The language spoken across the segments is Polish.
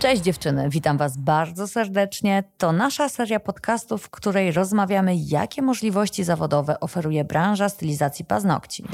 Cześć dziewczyny, witam Was bardzo serdecznie. To nasza seria podcastów, w której rozmawiamy, jakie możliwości zawodowe oferuje branża stylizacji paznokci.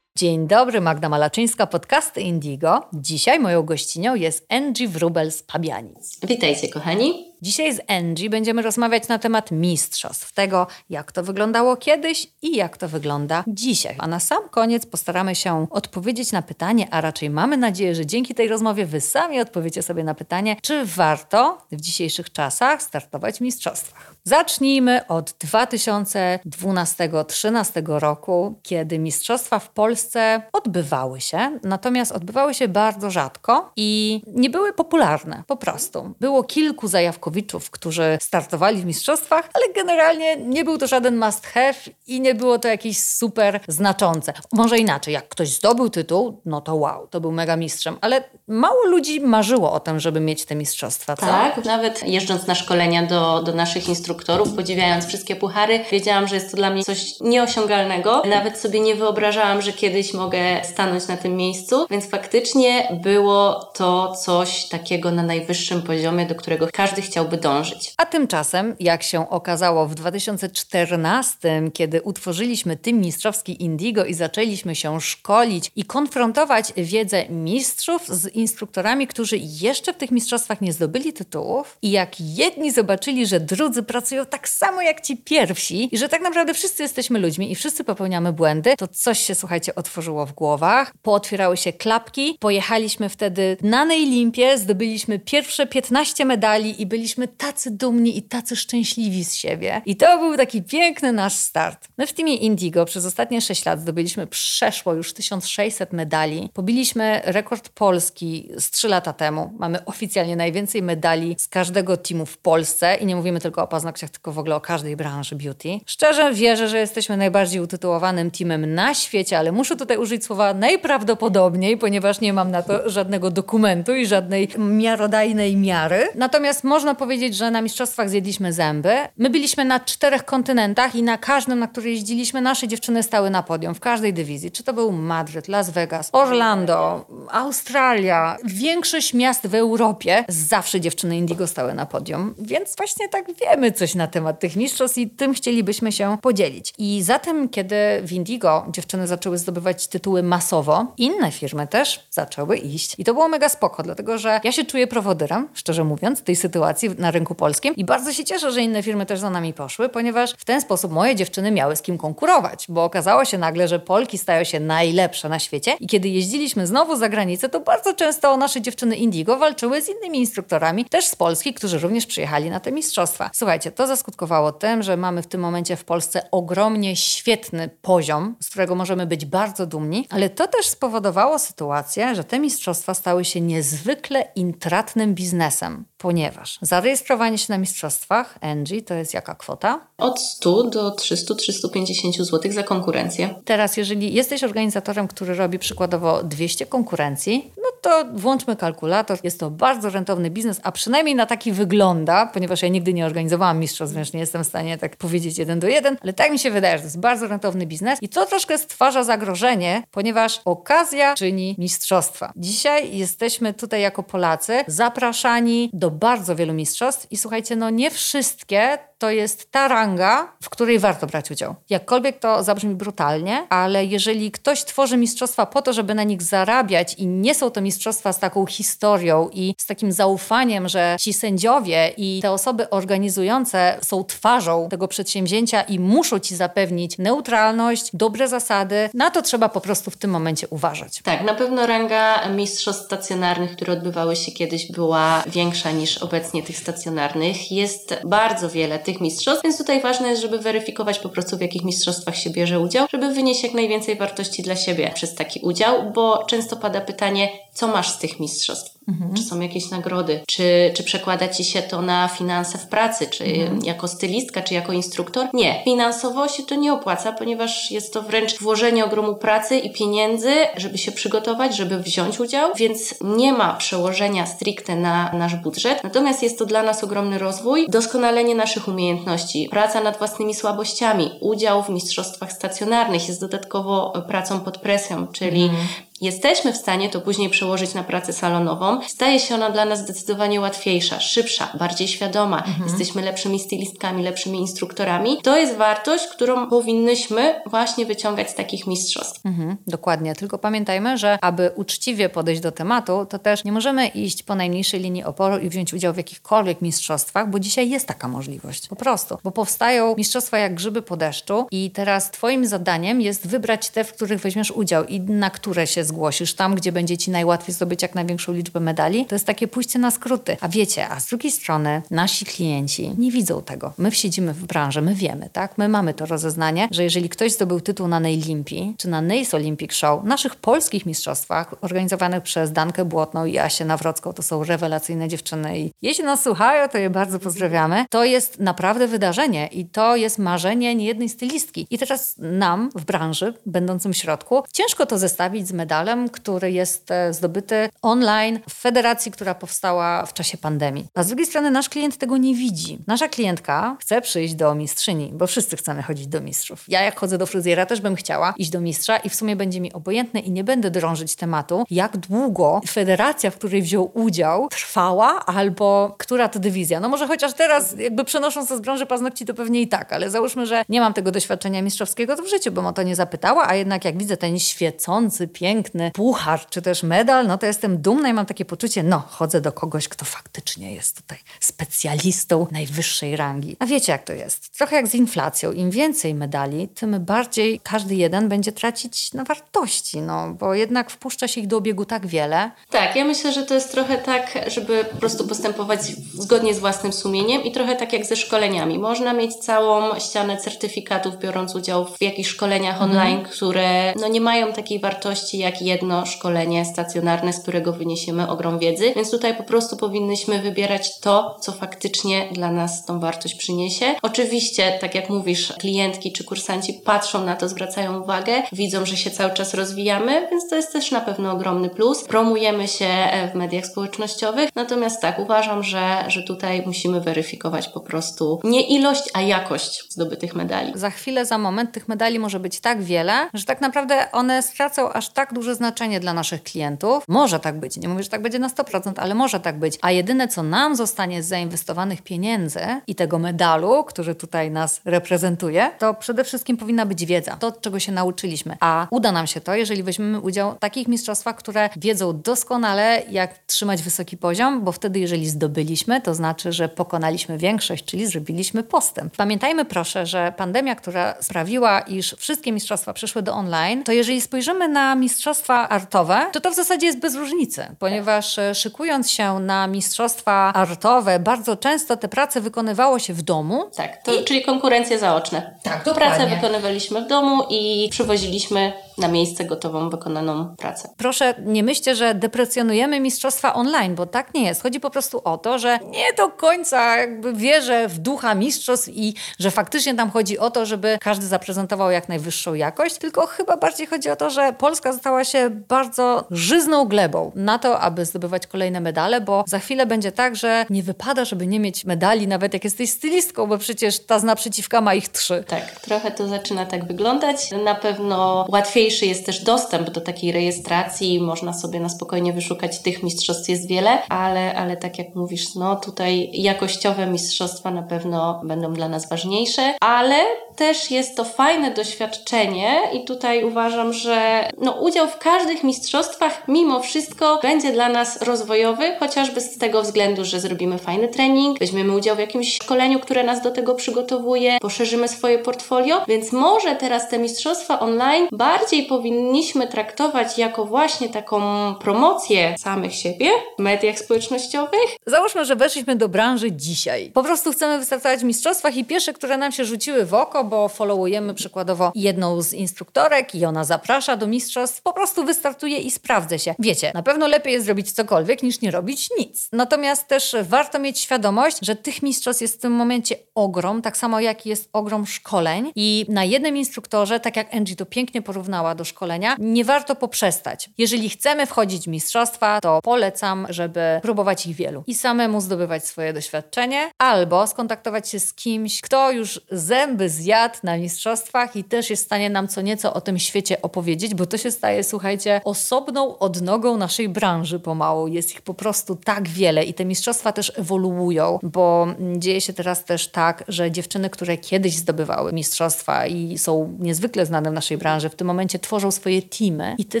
Dzień dobry, Magda Malaczyńska, podcasty Indigo. Dzisiaj moją gościnią jest Angie Wrubel z Pabianic. Witajcie kochani. Dzisiaj z Angie będziemy rozmawiać na temat mistrzostw, tego jak to wyglądało kiedyś i jak to wygląda dzisiaj. A na sam koniec postaramy się odpowiedzieć na pytanie, a raczej mamy nadzieję, że dzięki tej rozmowie wy sami odpowiecie sobie na pytanie, czy warto w dzisiejszych czasach startować w mistrzostwach. Zacznijmy od 2012-2013 roku, kiedy mistrzostwa w Polsce odbywały się, natomiast odbywały się bardzo rzadko i nie były popularne po prostu. Było kilku zajawków którzy startowali w mistrzostwach, ale generalnie nie był to żaden must have i nie było to jakieś super znaczące. Może inaczej, jak ktoś zdobył tytuł, no to wow, to był mega mistrzem, ale mało ludzi marzyło o tym, żeby mieć te mistrzostwa. Co? Tak, nawet jeżdżąc na szkolenia do, do naszych instruktorów, podziwiając wszystkie puchary, wiedziałam, że jest to dla mnie coś nieosiągalnego. Nawet sobie nie wyobrażałam, że kiedyś mogę stanąć na tym miejscu, więc faktycznie było to coś takiego na najwyższym poziomie, do którego każdy chciał chciałby dążyć. A tymczasem, jak się okazało w 2014, kiedy utworzyliśmy Team Mistrzowski Indigo i zaczęliśmy się szkolić i konfrontować wiedzę mistrzów z instruktorami, którzy jeszcze w tych mistrzostwach nie zdobyli tytułów i jak jedni zobaczyli, że drudzy pracują tak samo jak ci pierwsi i że tak naprawdę wszyscy jesteśmy ludźmi i wszyscy popełniamy błędy, to coś się, słuchajcie, otworzyło w głowach, pootwierały się klapki, pojechaliśmy wtedy na Nejlimpie, zdobyliśmy pierwsze 15 medali i byliśmy byliśmy tacy dumni i tacy szczęśliwi z siebie. I to był taki piękny nasz start. My w teamie Indigo przez ostatnie 6 lat zdobyliśmy przeszło już 1600 medali. Pobiliśmy rekord Polski z 3 lata temu. Mamy oficjalnie najwięcej medali z każdego teamu w Polsce i nie mówimy tylko o paznokciach, tylko w ogóle o każdej branży beauty. Szczerze wierzę, że jesteśmy najbardziej utytułowanym teamem na świecie, ale muszę tutaj użyć słowa najprawdopodobniej, ponieważ nie mam na to żadnego dokumentu i żadnej miarodajnej miary. Natomiast można powiedzieć, że na mistrzostwach zjedliśmy zęby. My byliśmy na czterech kontynentach i na każdym, na który jeździliśmy, nasze dziewczyny stały na podium w każdej dywizji. Czy to był Madryt, Las Vegas, Orlando, Australia, większość miast w Europie, zawsze dziewczyny Indigo stały na podium. Więc właśnie tak wiemy coś na temat tych mistrzostw i tym chcielibyśmy się podzielić. I zatem, kiedy w Indigo dziewczyny zaczęły zdobywać tytuły masowo, inne firmy też zaczęły iść. I to było mega spoko, dlatego że ja się czuję prowodyrem, szczerze mówiąc, tej sytuacji na rynku polskim i bardzo się cieszę, że inne firmy też za nami poszły, ponieważ w ten sposób moje dziewczyny miały z kim konkurować, bo okazało się nagle, że Polki stają się najlepsze na świecie i kiedy jeździliśmy znowu za granicę, to bardzo często nasze dziewczyny Indigo walczyły z innymi instruktorami, też z Polski, którzy również przyjechali na te mistrzostwa. Słuchajcie, to zaskutkowało tym, że mamy w tym momencie w Polsce ogromnie świetny poziom, z którego możemy być bardzo dumni, ale to też spowodowało sytuację, że te mistrzostwa stały się niezwykle intratnym biznesem, ponieważ za Zarejestrowanie się na mistrzostwach Angie to jest jaka kwota? Od 100 do 300-350 zł za konkurencję. Teraz, jeżeli jesteś organizatorem, który robi przykładowo 200 konkurencji, no to włączmy kalkulator. Jest to bardzo rentowny biznes, a przynajmniej na taki wygląda, ponieważ ja nigdy nie organizowałam mistrzostw, więc nie jestem w stanie tak powiedzieć jeden do jeden, ale tak mi się wydaje, że to jest bardzo rentowny biznes i to troszkę stwarza zagrożenie, ponieważ okazja czyni mistrzostwa. Dzisiaj jesteśmy tutaj jako Polacy zapraszani do bardzo wielu mistrzostw i słuchajcie, no nie wszystkie to jest ta ranga, w której warto brać udział. Jakkolwiek to zabrzmi brutalnie, ale jeżeli ktoś tworzy mistrzostwa po to, żeby na nich zarabiać i nie są to mistrzostwa z taką historią i z takim zaufaniem, że ci sędziowie i te osoby organizujące są twarzą tego przedsięwzięcia i muszą ci zapewnić neutralność, dobre zasady, na to trzeba po prostu w tym momencie uważać. Tak, na pewno ranga mistrzostw stacjonarnych, które odbywały się kiedyś, była większa niż obecnie tych stacjonarnych. Jest bardzo wiele tych mistrzostw, więc tutaj ważne jest, żeby weryfikować po prostu w jakich mistrzostwach się bierze udział, żeby wynieść jak najwięcej wartości dla siebie przez taki udział, bo często pada pytanie, co masz z tych mistrzostw? Mhm. Czy są jakieś nagrody? Czy, czy przekłada Ci się to na finanse w pracy? Czy mhm. jako stylistka, czy jako instruktor? Nie. Finansowo się to nie opłaca, ponieważ jest to wręcz włożenie ogromu pracy i pieniędzy, żeby się przygotować, żeby wziąć udział, więc nie ma przełożenia stricte na nasz budżet. Natomiast jest to dla nas ogromny rozwój, doskonalenie naszych umiejętności, praca nad własnymi słabościami, udział w mistrzostwach stacjonarnych jest dodatkowo pracą pod presją, czyli mhm jesteśmy w stanie to później przełożyć na pracę salonową, staje się ona dla nas zdecydowanie łatwiejsza, szybsza, bardziej świadoma. Mhm. Jesteśmy lepszymi stylistkami, lepszymi instruktorami. To jest wartość, którą powinnyśmy właśnie wyciągać z takich mistrzostw. Mhm, dokładnie. Tylko pamiętajmy, że aby uczciwie podejść do tematu, to też nie możemy iść po najmniejszej linii oporu i wziąć udział w jakichkolwiek mistrzostwach, bo dzisiaj jest taka możliwość. Po prostu. Bo powstają mistrzostwa jak grzyby po deszczu i teraz Twoim zadaniem jest wybrać te, w których weźmiesz udział i na które się zgłosisz, tam, gdzie będzie Ci najłatwiej zdobyć jak największą liczbę medali. To jest takie pójście na skróty. A wiecie, a z drugiej strony nasi klienci nie widzą tego. My siedzimy w branży, my wiemy, tak? My mamy to rozeznanie, że jeżeli ktoś zdobył tytuł na Nejlimpi czy na Nace Olympic Show, naszych polskich mistrzostwach organizowanych przez Dankę Błotną i Asię Nawrocką, to są rewelacyjne dziewczyny i jeśli nas słuchają, to je bardzo pozdrawiamy. To jest naprawdę wydarzenie i to jest marzenie niejednej stylistki. I teraz nam w branży, będącym w środku, ciężko to zestawić z medalem, który jest e, zdobyty online w federacji, która powstała w czasie pandemii. A z drugiej strony nasz klient tego nie widzi. Nasza klientka chce przyjść do mistrzyni, bo wszyscy chcemy chodzić do mistrzów. Ja jak chodzę do fryzjera też bym chciała iść do mistrza i w sumie będzie mi obojętne i nie będę drążyć tematu, jak długo federacja, w której wziął udział, trwała albo która to dywizja. No może chociaż teraz jakby przenosząc to z branży paznokci to pewnie i tak, ale załóżmy, że nie mam tego doświadczenia mistrzowskiego, to w życiu bym o to nie zapytała, a jednak jak widzę ten świecący, piękny puchar czy też medal, no to jestem dumna i mam takie poczucie, no chodzę do kogoś, kto faktycznie jest tutaj specjalistą najwyższej rangi. A wiecie jak to jest? Trochę jak z inflacją. Im więcej medali, tym bardziej każdy jeden będzie tracić na wartości, no bo jednak wpuszcza się ich do obiegu tak wiele. Tak, ja myślę, że to jest trochę tak, żeby po prostu postępować zgodnie z własnym sumieniem i trochę tak jak ze szkoleniami. Można mieć całą ścianę certyfikatów, biorąc udział w jakichś szkoleniach mhm. online, które no, nie mają takiej wartości jak jedno szkolenie stacjonarne, z którego wyniesiemy ogrom wiedzy, więc tutaj po prostu powinnyśmy wybierać to, co faktycznie dla nas tą wartość przyniesie. Oczywiście, tak jak mówisz, klientki czy kursanci patrzą na to, zwracają uwagę, widzą, że się cały czas rozwijamy, więc to jest też na pewno ogromny plus. Promujemy się e, w mediach społecznościowych, natomiast tak, uważam, że, że tutaj musimy weryfikować po prostu nie ilość, a jakość zdobytych medali. Za chwilę, za moment tych medali może być tak wiele, że tak naprawdę one stracą aż tak duże znaczenie dla naszych klientów. Może tak być, nie mówię, że tak będzie na 100%, ale może tak być. A jedyne, co nam zostanie z zainwestowanych pieniędzy i tego medalu, który tutaj nas reprezentuje, to przede wszystkim powinna być wiedza. To, czego się nauczyliśmy. A uda nam się to, jeżeli weźmiemy udział w takich mistrzostwach, które wiedzą doskonale, jak trzymać wysoki poziom, bo wtedy, jeżeli zdobyliśmy, to znaczy, że pokonaliśmy większość, czyli zrobiliśmy postęp. Pamiętajmy proszę, że pandemia, która sprawiła, iż wszystkie mistrzostwa przeszły do online, to jeżeli spojrzymy na mistrzostwa artowe, to to w zasadzie jest bez różnicy, ponieważ e, szykując się na mistrzostwa artowe, bardzo często te prace wykonywało się w domu. Tak, to, i... czyli konkurencje zaoczne. Tak, dokładnie. Pracę wykonywaliśmy w domu i przywoziliśmy na miejsce gotową, wykonaną pracę. Proszę, nie myślcie, że deprecjonujemy mistrzostwa online, bo tak nie jest. Chodzi po prostu o to, że nie do końca jakby wierzę w ducha mistrzostw i że faktycznie tam chodzi o to, żeby każdy zaprezentował jak najwyższą jakość, tylko chyba bardziej chodzi o to, że Polska stała się bardzo żyzną glebą na to, aby zdobywać kolejne medale, bo za chwilę będzie tak, że nie wypada, żeby nie mieć medali, nawet jak jesteś stylistką, bo przecież ta z naprzeciwka ma ich trzy. Tak, trochę to zaczyna tak wyglądać. Na pewno łatwiejszy jest też dostęp do takiej rejestracji, można sobie na spokojnie wyszukać tych mistrzostw jest wiele, ale, ale tak jak mówisz, no tutaj jakościowe mistrzostwa na pewno będą dla nas ważniejsze, ale też jest to fajne doświadczenie i tutaj uważam, że no, udział w każdych mistrzostwach mimo wszystko będzie dla nas rozwojowy, chociażby z tego względu, że zrobimy fajny trening, weźmiemy udział w jakimś szkoleniu, które nas do tego przygotowuje, poszerzymy swoje portfolio, więc może teraz te mistrzostwa online bardziej powinniśmy traktować jako właśnie taką promocję samych siebie w mediach społecznościowych. Załóżmy, że weszliśmy do branży dzisiaj. Po prostu chcemy wystartować w mistrzostwach i pierwsze, które nam się rzuciły w oko, bo followujemy przykładowo jedną z instruktorek i ona zaprasza do mistrzostw, po prostu wystartuje i sprawdzę się. Wiecie, na pewno lepiej jest zrobić cokolwiek niż nie robić nic. Natomiast też warto mieć świadomość, że tych mistrzostw jest w tym momencie ogrom, tak samo jak jest ogrom szkoleń i na jednym instruktorze, tak jak Angie to pięknie porównała do szkolenia, nie warto poprzestać. Jeżeli chcemy wchodzić w mistrzostwa, to polecam, żeby próbować ich wielu i samemu zdobywać swoje doświadczenie, albo skontaktować się z kimś, kto już zęby zjadł na mistrzostwach i też jest w stanie nam co nieco o tym świecie opowiedzieć, bo to się staje, słuchajcie, osobną odnogą naszej branży pomału. Jest ich po prostu tak wiele i te mistrzostwa też ewoluują, bo dzieje się teraz też tak, że dziewczyny, które kiedyś zdobywały mistrzostwa i są niezwykle znane w naszej branży, w tym momencie tworzą swoje teamy i te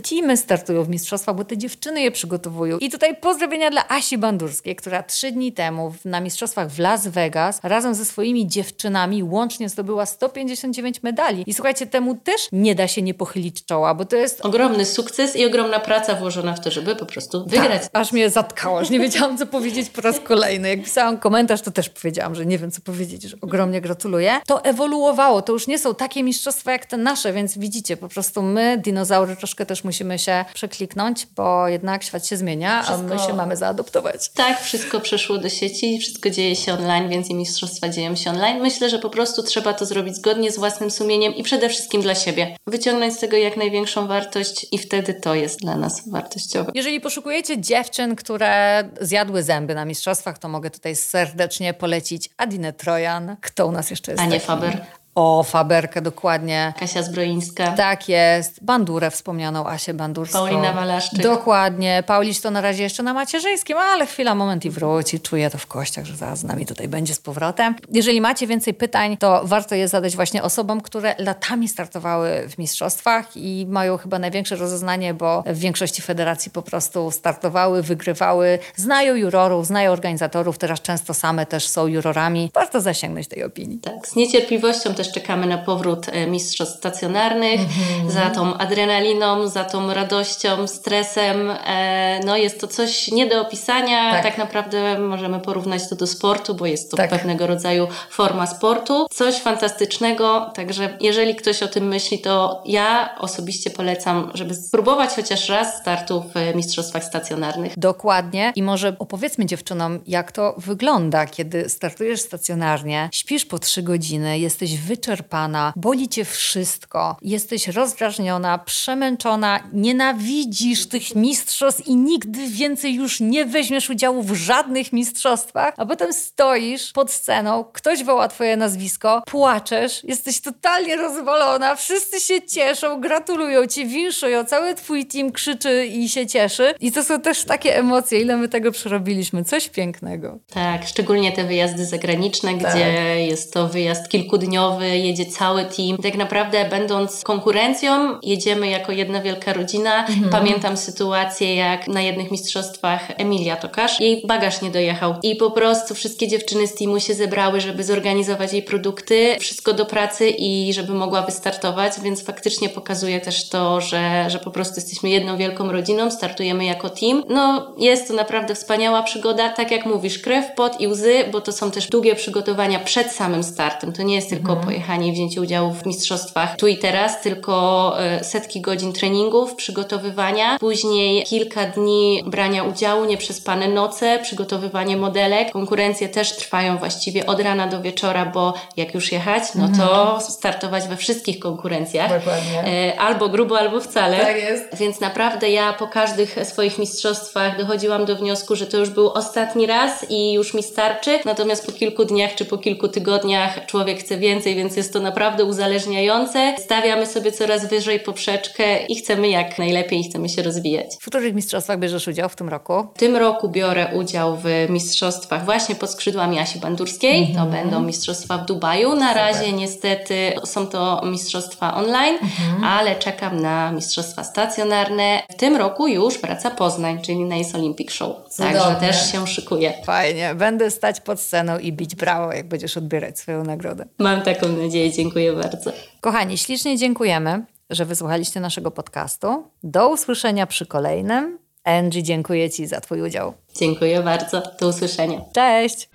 teamy startują w mistrzostwach, bo te dziewczyny je przygotowują. I tutaj pozdrowienia dla Asi Bandurskiej, która trzy dni temu na mistrzostwach w Las Vegas razem ze swoimi dziewczynami łącznie zdobyła 159 medali. I słuchajcie, temu też nie da się nie pochylić czoła, bo to jest ogromny sukces i ogromna praca włożona w to, żeby po prostu wygrać. Tak, aż mnie zatkało, aż nie wiedziałam, co powiedzieć po raz kolejny. Jak pisałam komentarz, to też powiedziałam, że nie wiem, co powiedzieć, ogromnie gratuluję. To ewoluowało, to już nie są takie mistrzostwa jak te nasze, więc widzicie, po prostu my, dinozaury, troszkę też musimy się przekliknąć, bo jednak świat się zmienia, wszystko... a my się mamy zaadoptować. Tak, wszystko przeszło do sieci, wszystko dzieje się online, więc i mistrzostwa dzieją się online. Myślę, że po prostu trzeba to zrobić zgodnie z własnym sumieniem i przede wszystkim dla siebie. Wyciągnąć z tego jak największą wartość i wtedy to jest dla nas wartościowe. Jeżeli poszukujecie dziewczyn, które zjadły zęby na mistrzostwach, to mogę tutaj serdecznie polecić Adinę Trojan. Kto u nas jeszcze jest? Anię Faber. O, Faberkę, dokładnie. Kasia Zbroińska. Tak jest. Bandurę wspomnianą, Asię Bandurską. Paulina Walaszczyk. Dokładnie. Pauliś to na razie jeszcze na macierzyńskim, ale chwila, moment i wróci. Czuję to w kościach, że zaraz z nami tutaj będzie z powrotem. Jeżeli macie więcej pytań, to warto je zadać właśnie osobom, które latami startowały w mistrzostwach i mają chyba największe rozeznanie, bo w większości federacji po prostu startowały, wygrywały, znają jurorów, znają organizatorów, teraz często same też są jurorami. Warto zasięgnąć tej opinii. Tak, z niecierpliwością też też czekamy na powrót e, mistrzostw stacjonarnych, mm-hmm. za tą adrenaliną, za tą radością, stresem. E, no jest to coś nie do opisania. Tak. tak naprawdę możemy porównać to do sportu, bo jest to tak. pewnego rodzaju forma sportu. Coś fantastycznego, także jeżeli ktoś o tym myśli, to ja osobiście polecam, żeby spróbować chociaż raz startu w mistrzostwach stacjonarnych. Dokładnie. I może opowiedzmy dziewczynom, jak to wygląda, kiedy startujesz stacjonarnie, śpisz po trzy godziny, jesteś wy wyczerpana, boli cię wszystko, jesteś rozdrażniona, przemęczona, nienawidzisz tych mistrzostw i nigdy więcej już nie weźmiesz udziału w żadnych mistrzostwach, a potem stoisz pod sceną, ktoś woła twoje nazwisko, płaczesz, jesteś totalnie rozwalona, wszyscy się cieszą, gratulują ci, winszują, cały twój team krzyczy i się cieszy. I to są też takie emocje, ile my tego przerobiliśmy. Coś pięknego. Tak, szczególnie te wyjazdy zagraniczne, tak. gdzie jest to wyjazd kilkudniowy, jedzie cały team. Tak naprawdę będąc konkurencją, jedziemy jako jedna wielka rodzina. Mhm. Pamiętam sytuację, jak na jednych mistrzostwach Emilia Tokarz, jej bagaż nie dojechał i po prostu wszystkie dziewczyny z teamu się zebrały, żeby zorganizować jej produkty, wszystko do pracy i żeby mogła wystartować, więc faktycznie pokazuje też to, że, że po prostu jesteśmy jedną wielką rodziną, startujemy jako team. No, jest to naprawdę wspaniała przygoda, tak jak mówisz, krew, pot i łzy, bo to są też długie przygotowania przed samym startem. To nie jest tylko mhm pojechanie i wzięcie udziału w mistrzostwach tu i teraz, tylko e, setki godzin treningów, przygotowywania, później kilka dni brania udziału, nieprzespane noce, przygotowywanie modelek. Konkurencje też trwają właściwie od rana do wieczora, bo jak już jechać, no to mhm. startować we wszystkich konkurencjach. Dokładnie. E, albo grubo, albo wcale. Tak jest. Więc naprawdę ja po każdych swoich mistrzostwach dochodziłam do wniosku, że to już był ostatni raz i już mi starczy. Natomiast po kilku dniach czy po kilku tygodniach człowiek chce więcej, więc jest to naprawdę uzależniające. Stawiamy sobie coraz wyżej poprzeczkę i chcemy jak najlepiej i chcemy się rozwijać. W których mistrzostwach bierzesz udział w tym roku? W tym roku biorę udział w mistrzostwach właśnie pod skrzydłami Asi Bandurskiej. Mm -hmm. To mhm. będą mistrzostwa w Dubaju. Na Super. razie niestety są to mistrzostwa online, mm -hmm. ale czekam na mistrzostwa stacjonarne. W tym roku już wraca Poznań, czyli Nice Olympic Show. Cudownie. Także też się szykuję. Fajnie. Będę stać pod sceną i bić brawo, jak będziesz odbierać swoją nagrodę. Mam taką nadzieję. Dziękuję bardzo. Kochani, ślicznie dziękujemy, że wysłuchaliście naszego podcastu. Do usłyszenia przy kolejnym. Angie, dziękuję Ci za Twój udział. Dziękuję bardzo. Do usłyszenia. Cześć!